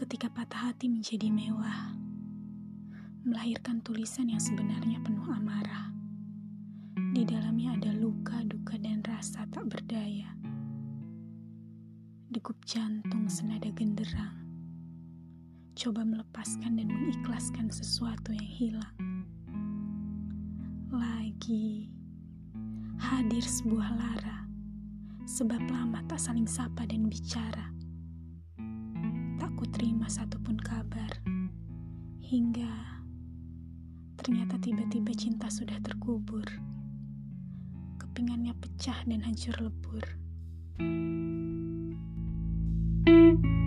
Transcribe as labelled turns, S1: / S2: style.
S1: Ketika patah hati menjadi mewah, melahirkan tulisan yang sebenarnya penuh amarah. Di dalamnya ada luka, duka, dan rasa tak berdaya. Degup jantung senada genderang. Coba melepaskan dan mengikhlaskan sesuatu yang hilang. Lagi hadir sebuah lara, sebab lama tak saling sapa dan bicara terima satupun kabar. Hingga ternyata tiba-tiba cinta sudah terkubur. Kepingannya pecah dan hancur lebur. thank you